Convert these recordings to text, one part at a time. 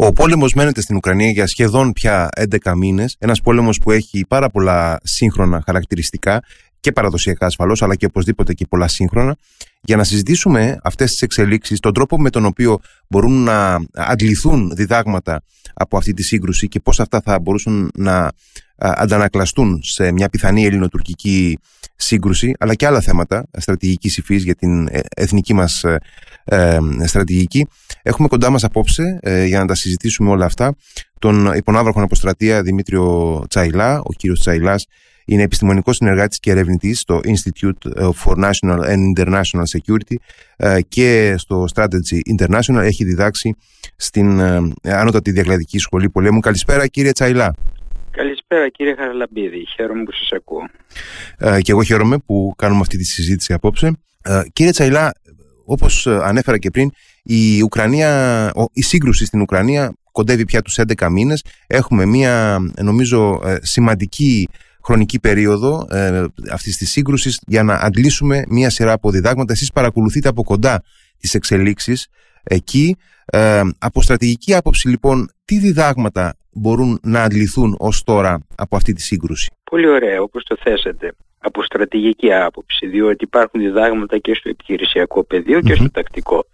Ο πόλεμος μένεται στην Ουκρανία για σχεδόν πια 11 μήνες. Ένας πόλεμος που έχει πάρα πολλά σύγχρονα χαρακτηριστικά και παραδοσιακά ασφαλώς, αλλά και οπωσδήποτε και πολλά σύγχρονα, για να συζητήσουμε αυτές τις εξελίξεις, τον τρόπο με τον οποίο μπορούν να αντληθούν διδάγματα από αυτή τη σύγκρουση και πώς αυτά θα μπορούσαν να αντανακλαστούν σε μια πιθανή ελληνοτουρκική σύγκρουση, αλλά και άλλα θέματα στρατηγικής υφής για την ε, εθνική μας ε, ε, στρατηγική. Έχουμε κοντά μας απόψε, για να τα συζητήσουμε όλα αυτά, τον υπονάβραχο αποστρατεία Δημήτριο Τσαϊλά. Ο κύριος Τσαϊλάς είναι επιστημονικός συνεργάτης και ερευνητής στο Institute for National and International Security και στο Strategy International. Έχει διδάξει στην Ανώτατη Διακλαδική Σχολή Πολέμου. Καλησπέρα κύριε Τσαϊλά. Καλησπέρα κύριε Χαραλαμπίδη, χαίρομαι που σας ακούω. Ε, και εγώ χαίρομαι που κάνουμε αυτή τη συζήτηση απόψε. Ε, κύριε Τσαϊλά, όπως ανέφερα και πριν, η, Ουκρανία, η σύγκρουση στην Ουκρανία κοντεύει πια τους 11 μήνες. Έχουμε μια νομίζω ε, σημαντική χρονική περίοδο ε, αυτής της σύγκρουσης για να αντλήσουμε μια σειρά από διδάγματα. Εσείς παρακολουθείτε από κοντά τις εξελίξεις εκεί. Ε, από στρατηγική άποψη λοιπόν, τι διδάγματα μπορούν να αντληθούν ως τώρα από αυτή τη σύγκρουση; Πολύ ωραία όπως το θέσατε. Από στρατηγική άποψη, διότι υπάρχουν διδάγματα και στο επιχειρησιακό πεδίο και στο τακτικο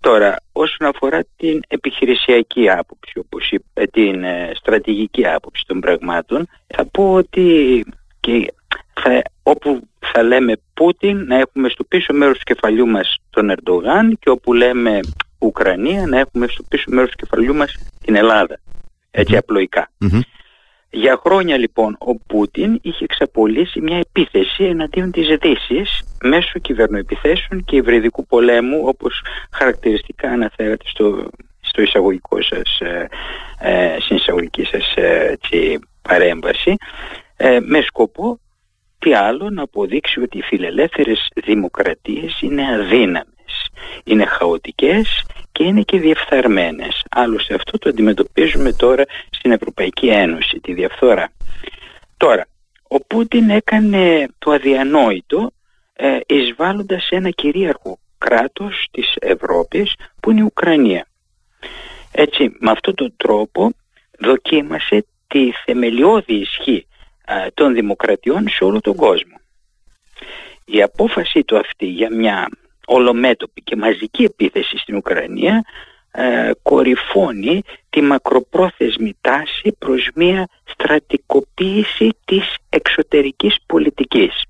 Τώρα, όσον αφορά την επιχειρησιακή άποψη, όπως είπε, την ε, στρατηγική άποψη των πραγμάτων, θα πω ότι και θα, όπου θα λέμε Πούτιν να έχουμε στο πίσω μέρος του κεφαλιού μας τον Ερντογάν και όπου λέμε Ουκρανία να έχουμε στο πίσω μέρος του κεφαλιού μας την Ελλάδα. Έτσι απλοϊκά. Για χρόνια λοιπόν ο Πούτιν είχε εξαπολύσει μια επίθεση εναντίον της Δύσης μέσω κυβερνοεπιθέσεων και υβριδικού πολέμου όπως χαρακτηριστικά αναφέρατε στο, στο εισαγωγικό σας, ε, ε στην εισαγωγική σας ε, παρέμβαση ε, με σκοπό τι άλλο να αποδείξει ότι οι φιλελεύθερες δημοκρατίες είναι αδύναμες, είναι χαοτικές και είναι και διεφθαρμένες. Άλλωστε αυτό το αντιμετωπίζουμε τώρα στην Ευρωπαϊκή Ένωση, τη διαφθορά. Τώρα, ο Πούτιν έκανε το αδιανόητο ε, εισβάλλοντας ένα κυρίαρχο κράτος της Ευρώπης που είναι η Ουκρανία. Έτσι, με αυτόν τον τρόπο δοκίμασε τη θεμελιώδη ισχύ των δημοκρατιών σε όλο τον κόσμο. Η απόφαση του αυτή για μια ολομέτωπη και μαζική επίθεση στην Ουκρανία ε, κορυφώνει τη μακροπρόθεσμη τάση προς μια στρατικοποίηση της εξωτερικής πολιτικής.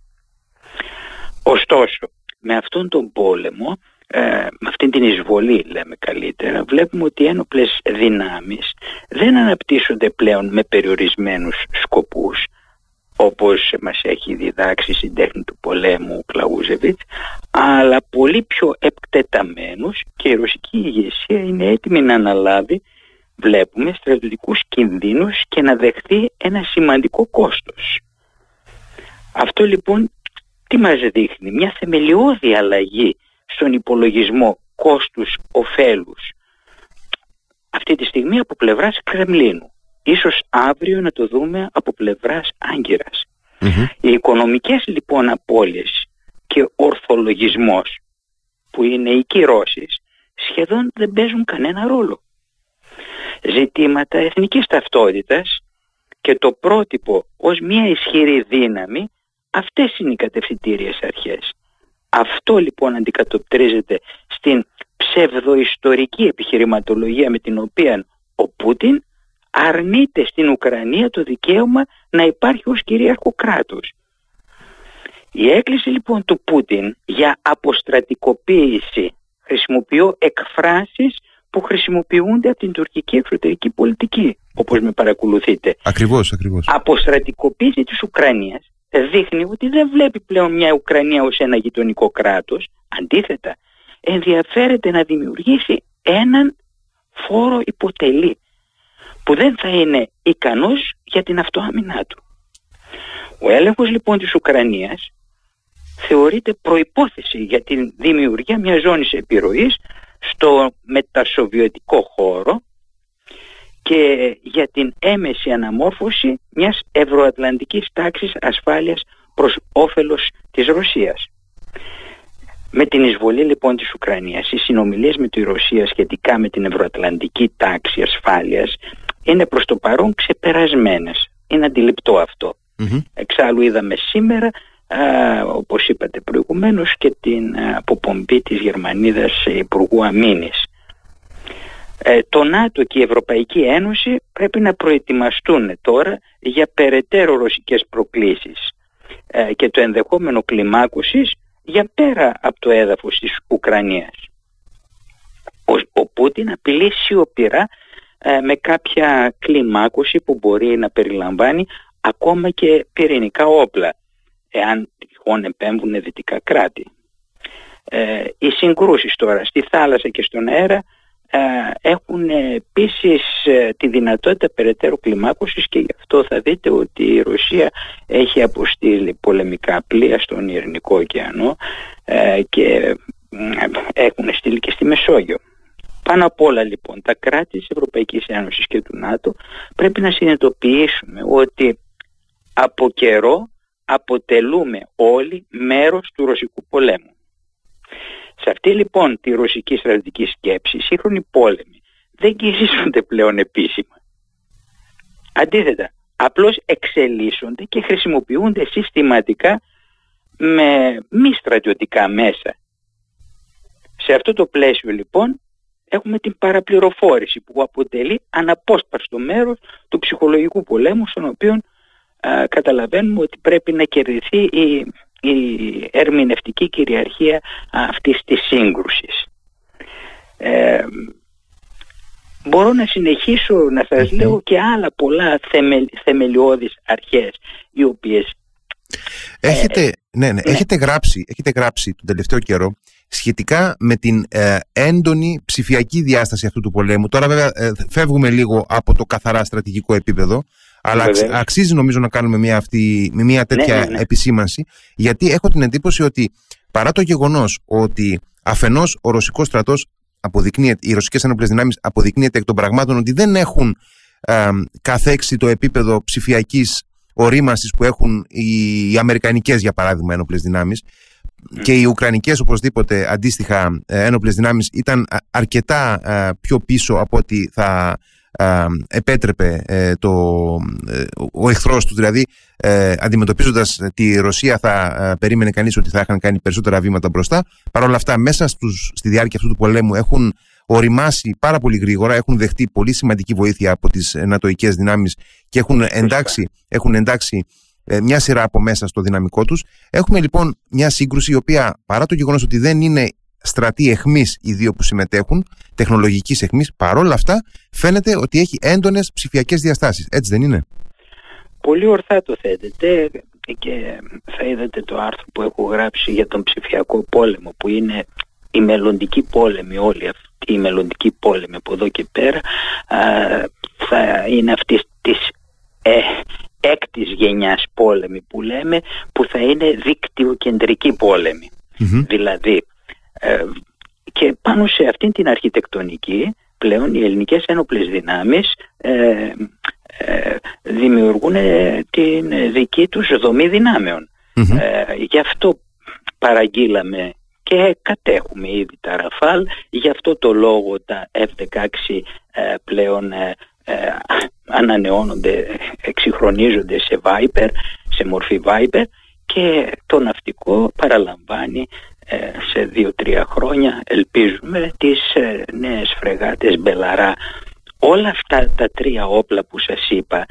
Ωστόσο, με αυτόν τον πόλεμο, ε, με αυτήν την εισβολή λέμε καλύτερα, βλέπουμε ότι οι ένοπλες δυνάμεις δεν αναπτύσσονται πλέον με περιορισμένους σκοπούς, όπως μας έχει διδάξει στην τέχνη του πολέμου ο Κλαούζεβιτς, αλλά πολύ πιο εκτεταμένους και η ρωσική ηγεσία είναι έτοιμη να αναλάβει, βλέπουμε, στρατιωτικούς κινδύνους και να δεχθεί ένα σημαντικό κόστος. Αυτό λοιπόν τι μας δείχνει, μια θεμελιώδη αλλαγή στον υπολογισμό κόστους-οφέλους αυτή τη στιγμή από πλευράς Κρεμλίνου ίσως αύριο να το δούμε από πλευράς Οι οικονομικές λοιπόν απώλειες και ορθολογισμός που είναι οι κυρώσεις σχεδόν δεν παίζουν κανένα ρόλο. Ζητήματα εθνικής ταυτότητας και το πρότυπο ως μια ισχυρή δύναμη αυτές είναι οι κατευθυντήριες αρχές. Αυτό λοιπόν αντικατοπτρίζεται στην ψευδοϊστορική επιχειρηματολογία με την οποία ο Πούτιν αρνείται στην Ουκρανία το δικαίωμα να υπάρχει ως κυρίαρχο κράτος. Η έκκληση λοιπόν του Πούτιν για αποστρατικοποίηση χρησιμοποιώ εκφράσεις που χρησιμοποιούνται από την τουρκική εξωτερική πολιτική, όπως με παρακολουθείτε. Ακριβώς, ακριβώς. Αποστρατικοποίηση της Ουκρανίας δείχνει ότι δεν βλέπει πλέον μια Ουκρανία ως ένα γειτονικό κράτος. Αντίθετα, ενδιαφέρεται να δημιουργήσει έναν φόρο υποτελή που δεν θα είναι ικανός για την αυτοάμυνά του. Ο έλεγχος λοιπόν της Ουκρανίας θεωρείται προϋπόθεση για την δημιουργία μιας ζώνης επιρροής στο μετασοβιωτικό χώρο και για την έμεση αναμόρφωση μιας ευρωατλαντικής τάξης ασφάλειας προς όφελος της Ρωσίας. Με την εισβολή λοιπόν της Ουκρανίας, οι συνομιλίες με τη Ρωσία σχετικά με την ευρωατλαντική τάξη ασφάλειας είναι προς το παρόν ξεπερασμένες. Είναι αντιληπτό Εξάλλου είδαμε σήμερα, α, όπως είπατε προηγουμένως, και την αποπομπή της Γερμανίδας Υπουργού Αμήνης. Ε, το ΝΑΤΟ και η Ευρωπαϊκή Ένωση πρέπει να προετοιμαστούν τώρα για περαιτέρω ρωσικές προκλήσεις ε, και το ενδεχόμενο κλιμάκωσης για πέρα από το έδαφος της Ουκρανίας. Ο, ο Πούτιν απειλεί σιωπηρά ε, με κάποια κλιμάκωση που μπορεί να περιλαμβάνει ακόμα και πυρηνικά όπλα εάν τυχόν επέμβουν δυτικά κράτη. Ε, οι συγκρούσεις τώρα στη θάλασσα και στον αέρα ε, έχουν επίσης ε, τη δυνατότητα περαιτέρω κλιμάκωσης και γι' αυτό θα δείτε ότι η Ρωσία έχει αποστείλει πολεμικά πλοία στον Ειρηνικό ωκεανό ε, και έχουν στείλει και στη Μεσόγειο. Πάνω απ' όλα λοιπόν τα κράτη της Ευρωπαϊκής Ένωσης και του ΝΑΤΟ πρέπει να συνειδητοποιήσουμε ότι από καιρό αποτελούμε όλοι μέρος του ρωσικού πολέμου. Σε αυτή λοιπόν τη ρωσική στρατηγική σκέψη, οι σύγχρονοι πόλεμοι δεν κηρύσσονται πλέον επίσημα. Αντίθετα, απλώς εξελίσσονται και χρησιμοποιούνται συστηματικά με μη στρατιωτικά μέσα. Σε αυτό το πλαίσιο λοιπόν έχουμε την παραπληροφόρηση που αποτελεί αναπόσπαστο μέρος του ψυχολογικού πολέμου στον οποίο καταλαβαίνουμε ότι πρέπει να κερδιθεί η η ερμηνευτική κυριαρχία αυτής της σύγκρουσης. Ε, μπορώ να συνεχίσω να σας λέω και άλλα πολλά θεμελ, θεμελιώδεις αρχές οι οποίες Έχετε, ε, ναι, ναι, Έχετε, γράψει, έχετε γράψει τον τελευταίο καιρό σχετικά με την ε, έντονη ψηφιακή διάσταση αυτού του πολέμου. Τώρα βέβαια ε, φεύγουμε λίγο από το καθαρά στρατηγικό επίπεδο αλλά αξίζει νομίζω να κάνουμε μια, αυτή, μια ναι, τέτοια ναι, ναι. επισήμανση, γιατί έχω την εντύπωση ότι παρά το γεγονός ότι αφενός ο ρωσικός στρατός αποδεικνύεται, οι ρωσικές ένοπλε δυνάμεις αποδεικνύεται εκ των πραγμάτων ότι δεν έχουν ε, καθέξει το επίπεδο ψηφιακής ορίμανση που έχουν οι, οι αμερικανικές, για παράδειγμα, ένοπλε δυνάμεις. Και οι Ουκρανικές οπωσδήποτε αντίστοιχα ε, ένοπλες δυνάμεις ήταν αρκετά ε, πιο πίσω από ότι θα επέτρεπε ε, το, ε, ο εχθρός τους. Δηλαδή ε, αντιμετωπίζοντας τη Ρωσία θα περίμενε κανείς ότι θα είχαν κάνει περισσότερα βήματα μπροστά. Παρ' όλα αυτά μέσα στους, στη διάρκεια αυτού του πολέμου έχουν οριμάσει πάρα πολύ γρήγορα έχουν δεχτεί πολύ σημαντική βοήθεια από τις νατοικές δυνάμεις και έχουν εντάξει, έχουν εντάξει μια σειρά από μέσα στο δυναμικό τους έχουμε λοιπόν μια σύγκρουση η οποία παρά το γεγονός ότι δεν είναι στρατοί εχμής οι δύο που συμμετέχουν, τεχνολογικής εχμής, παρόλα αυτά φαίνεται ότι έχει έντονες ψηφιακές διαστάσεις. Έτσι δεν είναι; Πολύ ορθά το θέτετε και θα είδατε το άρθρο που έχω γράψει για τον ψηφιακό πόλεμο που είναι η μελλοντική πόλεμη όλη αυτή η μελλοντική πόλεμη από εδώ και πέρα θα είναι αυτή της ε, έκτης γενιάς πόλεμη που λέμε που θα είναι δίκτυο κεντρική δηλαδή ε, και πάνω σε αυτήν την αρχιτεκτονική πλέον οι ελληνικές ένοπλες δυνάμεις ε, ε, δημιουργούν την δική τους δομή γι' αυτό παραγγείλαμε και κατέχουμε ήδη τα Ραφάλ, γι' αυτό το λόγο τα F-16 πλέον ανανεώνονται, εξυγχρονίζονται σε Viper, σε μορφή Viper και το ναυτικό παραλαμβάνει ε, σε δύο-τρία χρόνια ελπίζουμε τις ε, νέες φρεγάτες Μπελαρά όλα αυτά τα τρία όπλα που σας είπα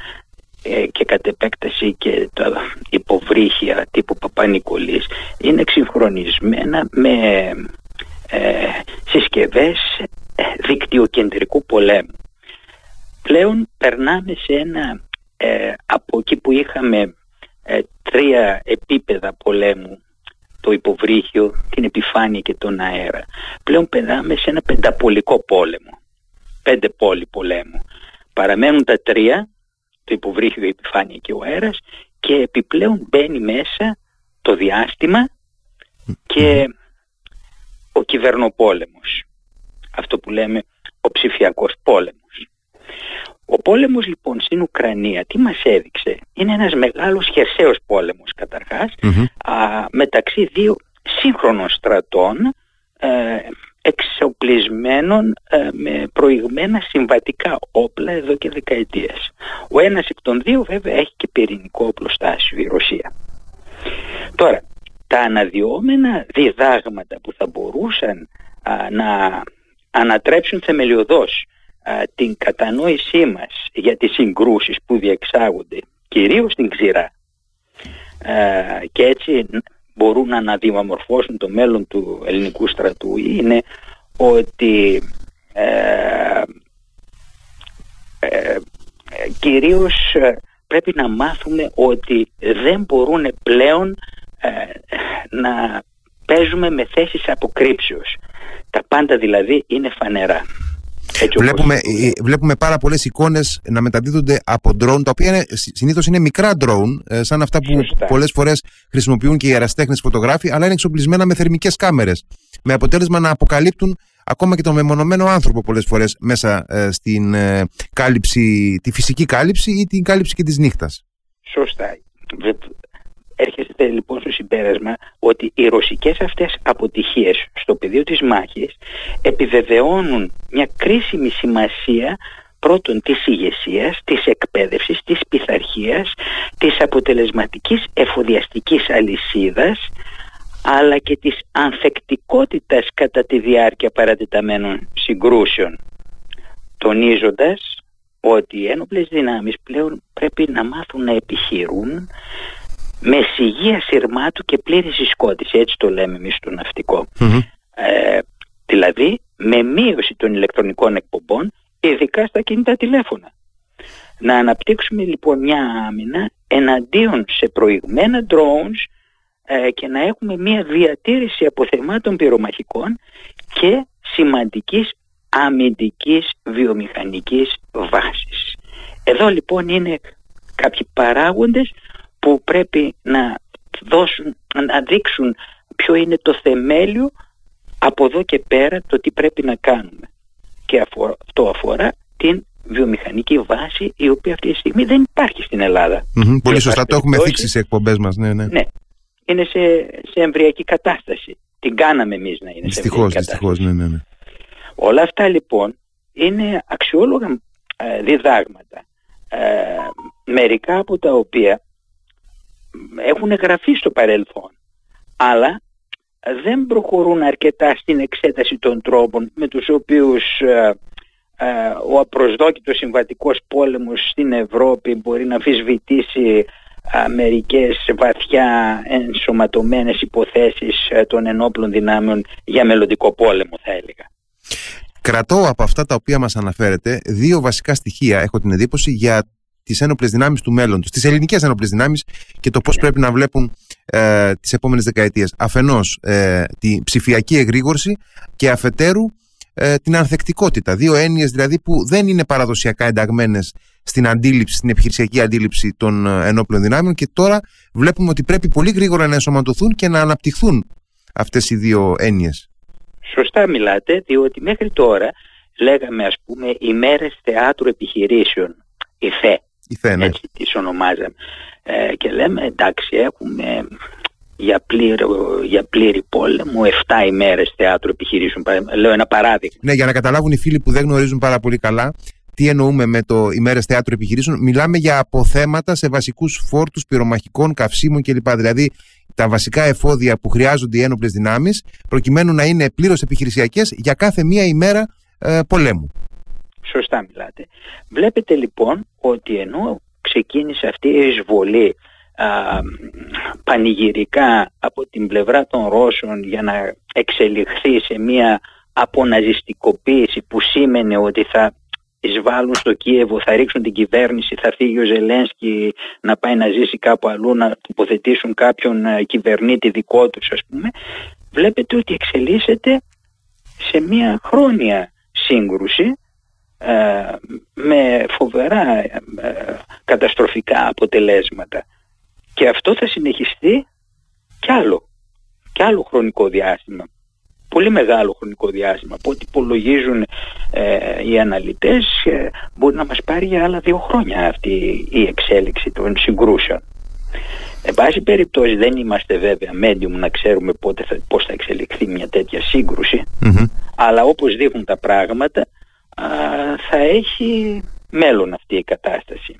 ε, και κατ' επέκταση και τα υποβρύχια τύπου Παπα-Νικολής είναι εξυγχρονισμένα με ε, συσκευές δικτυοκεντρικού πολέμου. Πλέον περνάμε σε ένα από εκεί που είχαμε τρία επίπεδα πολέμου το υποβρύχιο, την επιφάνεια και τον αέρα. Πλέον πεδάμε σε ένα πενταπολικό πόλεμο. Πέντε πόλη πολέμου. Παραμένουν τα τρία, το υποβρύχιο, η επιφάνεια και ο αέρας και επιπλέον μπαίνει μέσα το διάστημα και ο κυβερνοπόλεμος. Αυτό που λέμε ο ψηφιακός πόλεμος. Ο πόλεμος λοιπόν στην Ουκρανία τι μας έδειξε; Είναι ένας μεγάλος χερσαίος πόλεμος μεταξύ δύο σύγχρονων στρατών ε, εξοπλισμένων ε, με προηγμένα συμβατικά όπλα εδώ και δεκαετίες. Ο ένας εκ των δύο βέβαια έχει και πυρηνικό οπλοστάσιο η Ρωσία. Τώρα, τα αναδυόμενα διδάγματα που θα μπορούσαν να ανατρέψουν θεμελιωδώς την κατανόησή μας για τις συγκρούσεις που διεξάγονται κυρίως στην ξηρά και έτσι μπορούν να αναδιαμορφώσουν το μέλλον του ελληνικού στρατού είναι ότι ε, ε, κυρίως ε, πρέπει να μάθουμε ότι δεν μπορούν πλέον ε, να παίζουμε με θέσεις αποκρύψεως. Τα πάντα δηλαδή είναι φανερά. Βλέπουμε, ε, βλέπουμε πάρα πολλές εικόνες να μεταδίδονται από ντρόουν, τα οποία είναι, συνήθως είναι μικρά ντρόουν, σαν αυτά που Σωστά. πολλές φορές χρησιμοποιούν και οι αεραστέχνες φωτογράφοι, αλλά είναι εξοπλισμένα με θερμικές κάμερες, με αποτέλεσμα να αποκαλύπτουν ακόμα και τον μεμονωμένο άνθρωπο πολλές φορές μέσα ε, στην ε, κάλυψη, τη φυσική κάλυψη ή την κάλυψη και της νύχτας. Σωστά. Έρχεστε λοιπόν στο συμπέρασμα ότι οι ρωσικές αυτές αποτυχίες στο πεδίο της μάχης επιβεβαιώνουν μια κρίσιμη σημασία πρώτον της ηγεσίας, της εκπαίδευσης, της πειθαρχίας, της αποτελεσματικής εφοδιαστικής αλυσίδας αλλά και της ανθεκτικότητας κατά τη διάρκεια παρατεταμένων συγκρούσεων τονίζοντας ότι οι ένοπλες δυνάμεις πλέον πρέπει να μάθουν να επιχειρούν με σιγεία σειρμάτου και πλήρη συσκότηση, έτσι το λέμε εμείς στο ναυτικο ε, δηλαδή με μείωση των ηλεκτρονικών εκπομπών ειδικά στα κινητά τηλέφωνα. Να αναπτύξουμε λοιπόν μια άμυνα εναντίον σε προηγμένα drones ε, και να έχουμε μια διατήρηση αποθεμάτων πυρομαχικών και σημαντικής αμυντικής βιομηχανικής βάσης. Εδώ λοιπόν είναι κάποιοι παράγοντες που πρέπει να δώσουν, να δείξουν ποιο είναι το θεμέλιο από εδώ και πέρα το τι πρέπει να κάνουμε. Και αυτό αφορά την βιομηχανική βάση η οποία αυτή τη στιγμή δεν υπάρχει στην ελλαδα Πολύ σωστά το έχουμε δείξει σε εκπομπές μας. Ναι, ναι. ναι είναι σε, σε εμβριακή κατάσταση. Την κάναμε εμείς να είναι δυστυχώς, σε εμβριακή κατάσταση. Ναι, ναι, ναι. Όλα αυτά λοιπόν είναι αξιόλογα ε, διδάγματα. Ε, μερικά από τα οποία έχουν γραφεί στο παρελθόν αλλά δεν προχωρούν αρκετά στην εξέταση των τρόπων με τους οποίους ε, ο απροσδόκητος συμβατικός πόλεμος στην Ευρώπη μπορεί να αμφισβητήσει μερικές βαθιά ενσωματωμένες υποθέσεις ε, των ενόπλων δυνάμεων για μελλοντικό πόλεμο θα έλεγα. Κρατώ από αυτά τα οποία μας αναφέρετε δύο βασικά στοιχεία έχω την εντύπωση για τις ένοπλες δυνάμεις του μέλλοντος, τις ελληνικές ένοπλες δυνάμεις και το πώς ναι. πρέπει να βλέπουν ε, τις επόμενες δεκαετίες. Αφενός ε, τη ψηφιακή εγρήγορση και αφετέρου ε, την ανθεκτικότητα. Δύο έννοιες δηλαδή που δεν είναι παραδοσιακά ενταγμένες στην αντίληψη, στην επιχειρησιακή αντίληψη των ε, ενόπλων δυνάμεων και τώρα βλέπουμε ότι πρέπει πολύ γρήγορα να ενσωματωθούν και να αναπτυχθούν αυτές οι δύο έννοιες. Σωστά μιλάτε, διότι μέχρι τώρα λέγαμε ας πούμε ημέρες θεάτρου επιχειρήσεων, η ΘΕ, η ναι. έτσι τις ονομάζαμε. Ε, και λέμε εντάξει έχουμε για, πλήρω, για πλήρη πόλεμο 7 ημέρες θεάτρου επιχειρήσεων. Λέω ένα παράδειγμα. Ναι, για να καταλάβουν οι φίλοι που δεν γνωρίζουν πάρα πολύ καλά τι εννοούμε με το ημέρες θεάτρου επιχειρήσεων. Μιλάμε για αποθέματα σε βασικούς φόρτους πυρομαχικών, καυσίμων κλπ. Δηλαδή τα βασικά εφόδια που χρειάζονται οι ένοπλες δυνάμεις προκειμένου να είναι πλήρως επιχειρησιακές για κάθε μία ημέρα ε, πολέμου. Σωστά μιλάτε. Βλέπετε λοιπόν ότι ενώ ξεκίνησε αυτή η εισβολή α, πανηγυρικά από την πλευρά των Ρώσων για να εξελιχθεί σε μια αποναζιστικοποίηση που σήμαινε ότι θα εισβάλλουν στο Κίεβο, θα ρίξουν την κυβέρνηση, θα φύγει ο Ζελένσκι να πάει να ζήσει κάπου αλλού, να τοποθετήσουν κάποιον ε, κυβερνήτη δικό τους ας πούμε, βλέπετε ότι εξελίσσεται σε μια χρόνια σύγκρουση ε, με φοβερά ε, καταστροφικά αποτελέσματα. Και αυτό θα συνεχιστεί κι άλλο, κι άλλο χρονικό διάστημα. Πολύ μεγάλο χρονικό διάστημα. Από ό,τι υπολογίζουν ε, οι αναλυτές ε, μπορεί να μας πάρει για άλλα δύο χρόνια αυτή η εξέλιξη των συγκρούσεων. Εν πάση περιπτώσει δεν είμαστε βέβαια medium να ξέρουμε πότε θα, πώς θα εξελιχθεί μια τέτοια αλλά όπως δείχνουν τα πράγματα θα έχει μέλλον αυτή η κατάσταση.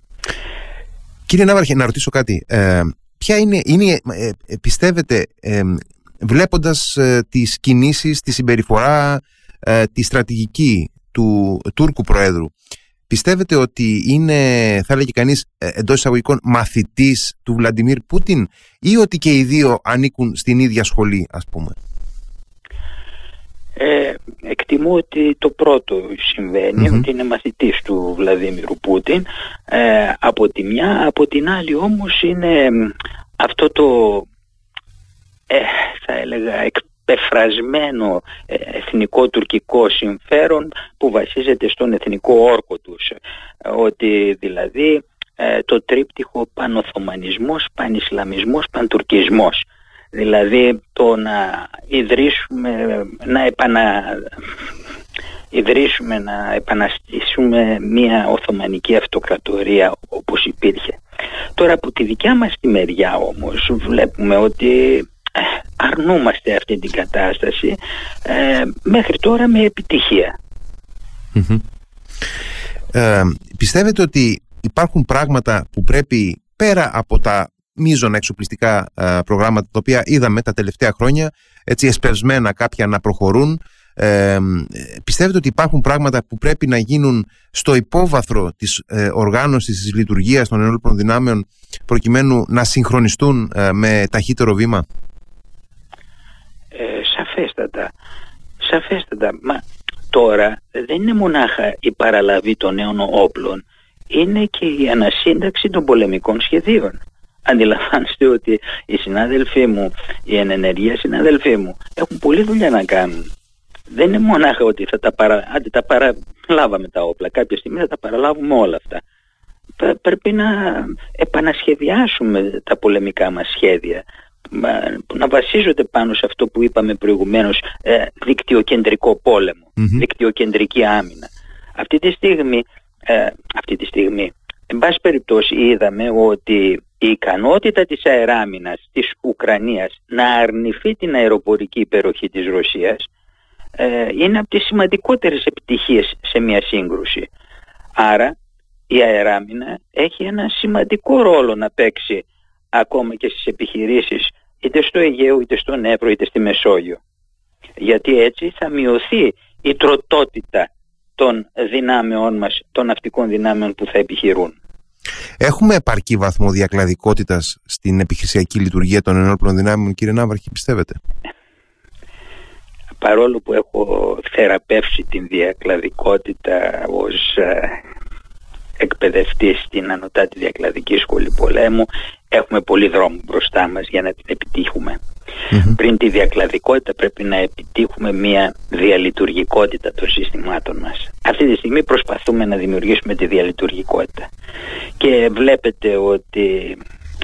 Κύριε Ναύαρχε, να ρωτήσω κάτι. Ε, ποια είναι, είναι ε, ε, πιστεύετε, ε, βλέποντας ε, τις κινήσεις, τη συμπεριφορά, τη στρατηγική του Τούρκου Προέδρου, πιστεύετε ότι είναι, θα έλεγε κανείς, εντός εισαγωγικών μαθητής του Βλαντιμίρ Πούτιν ή ότι και οι δύο ανήκουν στην ίδια σχολή, ας πούμε; Ε, εκτιμώ ότι το πρώτο ότι είναι μαθητής του Βλαδίμιρου Πούτιν. Ε, από τη μια, από την άλλη όμως είναι αυτό το ε, θα έλεγα εκπεφρασμένο ε, εθνικό τουρκικό συμφέρον που βασίζεται στον εθνικό όρκο τους. Ότι δηλαδή το τρίπτυχο πανοθωμανισμός, πανισλαμισμός, παντουρκισμός Δηλαδή το να ιδρύσουμε, να επανα... ιδρύσουμε, να επαναστήσουμε μια Οθωμανική Αυτοκρατορία όπως υπήρχε. Τώρα από τη δικιά μας τη μεριά όμως βλέπουμε ότι ε, αρνούμαστε αυτή την κατάσταση ε, μέχρι τώρα με επιτυχια ε, πιστεύετε ότι υπάρχουν πράγματα που πρέπει πέρα από τα μείζωνα εξοπλιστικά ε, προγράμματα τα οποία είδαμε τα τελευταία χρόνια έτσι εσπευσμένα κάποια να προχωρούν. Ε, πιστεύετε ότι υπάρχουν πράγματα που πρέπει να γίνουν στο υπόβαθρο της ε, οργάνωσης της λειτουργίας των ενόπλων δυνάμεων προκειμένου να συγχρονιστούν ε, με ταχύτερο βήμα; Ε, Σαφέστατα. Σαφέστατα. Μα τώρα δεν είναι μονάχα η παραλαβή των νέων όπλων. Είναι και η ανασύνταξη των πολεμικών σχεδίων αντιλαμβάνεστε ότι οι συνάδελφοί μου, οι ενενεργοί συνάδελφοί μου έχουν πολλή δουλειά να κάνουν. Δεν είναι μονάχα ότι θα τα, παρα... Άντε, τα παραλάβαμε τα όπλα, κάποια στιγμή θα τα παραλάβουμε όλα αυτά. Πρέπει να επανασχεδιάσουμε τα πολεμικά μας σχέδια να βασίζονται πάνω σε αυτό που είπαμε προηγουμένως ε, δικτυοκεντρικό δικτυοκεντρική άμυνα. Αυτή τη στιγμή, ε, αυτή τη στιγμή, εν πάση περιπτώσει είδαμε ότι η ικανότητα της αεράμινας της Ουκρανίας να αρνηθεί την αεροπορική υπεροχή της Ρωσίας ε, είναι από τις σημαντικότερες επιτυχίες σε μια σύγκρουση. Άρα η αεράμινα έχει ένα σημαντικό ρόλο να παίξει ακόμα και στις επιχειρήσεις είτε στο Αιγαίο είτε στον Εύρο είτε στη Μεσόγειο. Γιατί έτσι θα μειωθεί η τροτότητα των δυνάμεών μας, των ναυτικών δυνάμεων που θα επιχειρούν. Έχουμε επαρκή βαθμό διακλαδικότητας στην επιχειρησιακή λειτουργία των ενόπλων δυνάμεων, κύριε Ναύαρχη, πιστεύετε; Παρόλο που έχω θεραπεύσει την διακλαδικότητα ως ε, εκπαιδευτής στην Ανωτάτη Διακλαδική Σχολή Πολέμου, έχουμε πολύ δρόμο μπροστά μας για να την επιτυχουμε Πριν τη διακλαδικότητα πρέπει να επιτύχουμε μια διαλειτουργικότητα των συστημάτων μας. Αυτή τη στιγμή προσπαθούμε να δημιουργήσουμε τη διαλειτουργικότητα. Και βλέπετε ότι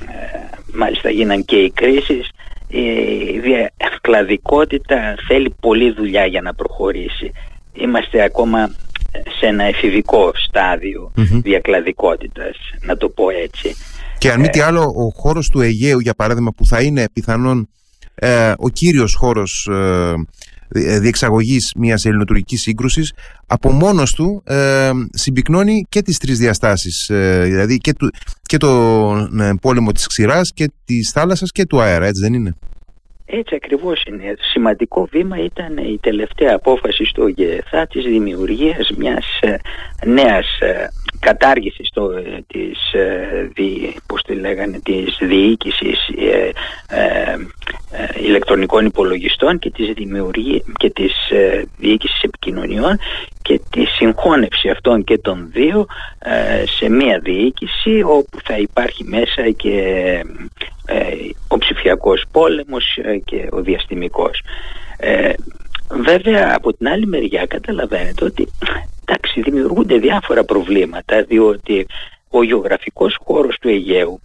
ε, μάλιστα γίναν και οι κρίσεις η διακλαδικότητα θέλει πολλή δουλειά για να προχωρήσει. Είμαστε ακόμα σε ένα εφηβικό στάδιο mm-hmm. διακλαδικότητας, να το πω έτσι. Και αν μη τι ε, άλλο, ο χώρος του Αιγαίου, για παράδειγμα, που θα είναι πιθανόν ε, ο κύριος χώρος ε, ε διεξαγωγής μιας ελληνοτουρκικής σύγκρουσης, από μόνος του ε, συμπυκνώνει και τις τρεις διαστάσεις, δηλαδή και, του, και το πόλεμο της ξηράς και της θάλασσας και του αέρα, έτσι δεν είναι; Έτσι ακριβώς είναι. Σημαντικό βήμα ήταν η τελευταία απόφαση στο ΓΕΘΑ της δημιουργίας μιας ε, νέας ε, κατάργησης το, ε, της, δι, πώς τη λέγανε, της διοίκησης ηλεκτρονικών υπολογιστών και της, δημιουργία, και της διοίκησης επικοινωνιών και τη συγχώνευση αυτών και των δύο σε μία διοίκηση όπου θα υπάρχει μέσα και ε, ο ψηφιακός πόλεμος ε, και ο διαστημικός. Ε, βέβαια από την άλλη μεριά καταλαβαίνετε ότι εντάξει, δημιουργούνται διάφορα προβλήματα διότι ο γεωγραφικός χώρος του Αιγαίου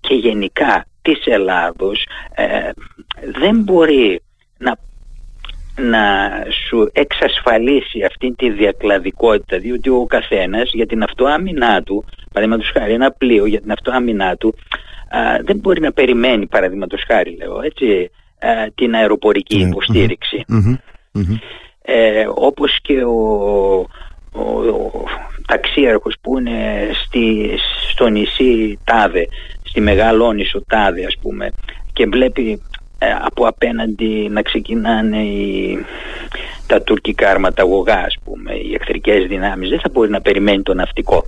και γενικά της Ελλάδος δεν μπορεί να να σου εξασφαλίσει αυτή τη διακλαδικότητα διότι ο καθένας για την αυτοάμυνά του παραδείγματος χάρη ένα πλοίο για την αυτοάμυνά του δεν μπορεί να περιμένει παραδείγματος χάρη λέω έτσι την αεροπορική ναι, υποστήριξη. Ε, όπως και ο, ο, ο ταξίαρχος που είναι στη, στο νησί Τάδε, στη Μεγαλόνισο Τάδε ας πούμε και βλέπει ε, από απέναντι να ξεκινάνε οι, τα τουρκικά αρματαγωγά ας πούμε, οι εχθρικές δυνάμεις δεν θα μπορεί να περιμένει το ναυτικο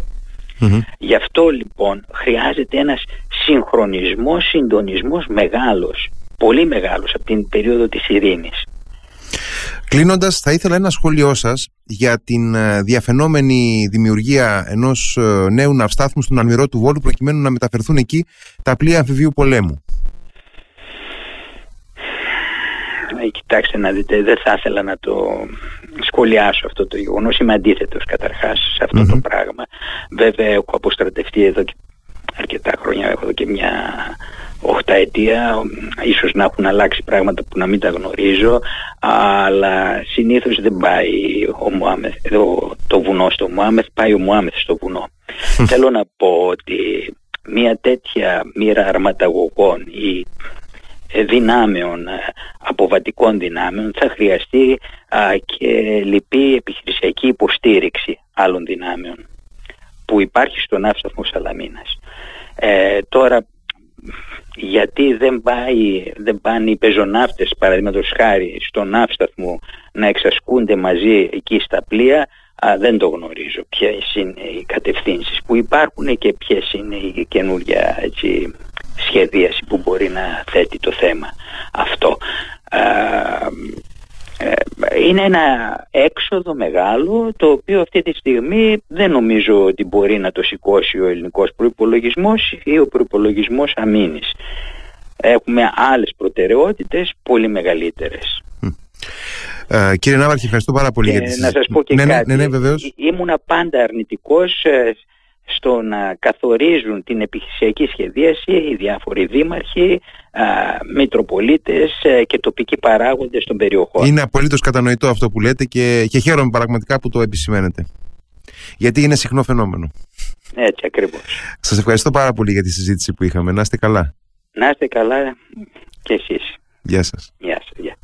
Γι' αυτό λοιπόν χρειάζεται ένας συγχρονισμός, συντονισμός μεγάλος, πολύ μεγάλος από την περίοδο της ειρήνης. Κλείνοντας, θα ήθελα ένα σχόλιο σας για την ε, διαφαινόμενη δημιουργία ενός ε, νέου ναυστάθμου στον Αλμυρό του Βόλου προκειμένου να μεταφερθούν εκεί τα πλοία αμφιβίου πολέμου. Ε, κοιτάξτε να δείτε, δεν θα ήθελα να το σχολιάσω αυτό το γεγονός. Είμαι αντίθετος καταρχάς σε αυτο το πράγμα. Βέβαια, έχω αποστρατευτεί εδώ και αρκετά χρόνια, έχω εδώ και μια οχταετία. Ίσως να έχουν αλλάξει πράγματα που να μην τα γνωρίζω αλλά συνήθως δεν πάει ο Μουάμεθ, το βουνό στο Μουάμεθ πάει ο Μουάμεθ στο βουνό. Θέλω να πω ότι μια τέτοια μοίρα αρματαγωγών ή δυνάμεων, αποβατικών δυνάμεων θα χρειαστεί και λυπή επιχειρησιακή υποστήριξη άλλων δυνάμεων που υπάρχει στον Αύσταθμο Σαλαμίνας. Ε, τώρα γιατί δεν, πάει, δεν πάνε οι πεζοναύτες παραδείγματος χάρη στον ναύσταθμο να εξασκούνται μαζί εκεί στα πλοία α, δεν το γνωρίζω ποιες είναι οι κατευθύνσεις που υπάρχουν και ποιες είναι η καινούργια έτσι, σχεδίαση που μπορεί να θέτει το θέμα αυτό. Ε, είναι ένα έξοδο μεγάλο το οποίο αυτή τη στιγμή δεν νομίζω ότι μπορεί να το σηκώσει ο ελληνικός προϋπολογισμός ή ο προϋπολογισμός αμήνης. Έχουμε άλλες προτεραιότητες πολύ μεγαλύτερες. Ε, κύριε Ναύαρχη, ευχαριστώ πάρα πολύ για τη Να σας πω και ναι, ναι, κάτι. Ναι, ναι, Ήμουνα πάντα αρνητικός ε, στο να καθορίζουν την επιχειρησιακή σχεδίαση οι διάφοροι δήμαρχοι, α, μητροπολίτες ε, και τοπικοί παράγοντες των περιοχών. Είναι απολύτως κατανοητό αυτό που λέτε και, και χαίρομαι πραγματικά που το επισημαίνετε. Γιατί είναι συχνό φαινόμενο. Έτσι ακριβώς. Σας ευχαριστώ πάρα πολύ για τη συζήτηση που είχαμε. Να είστε καλά. Να είστε καλά και εσείς. Γεια σας. Γεια.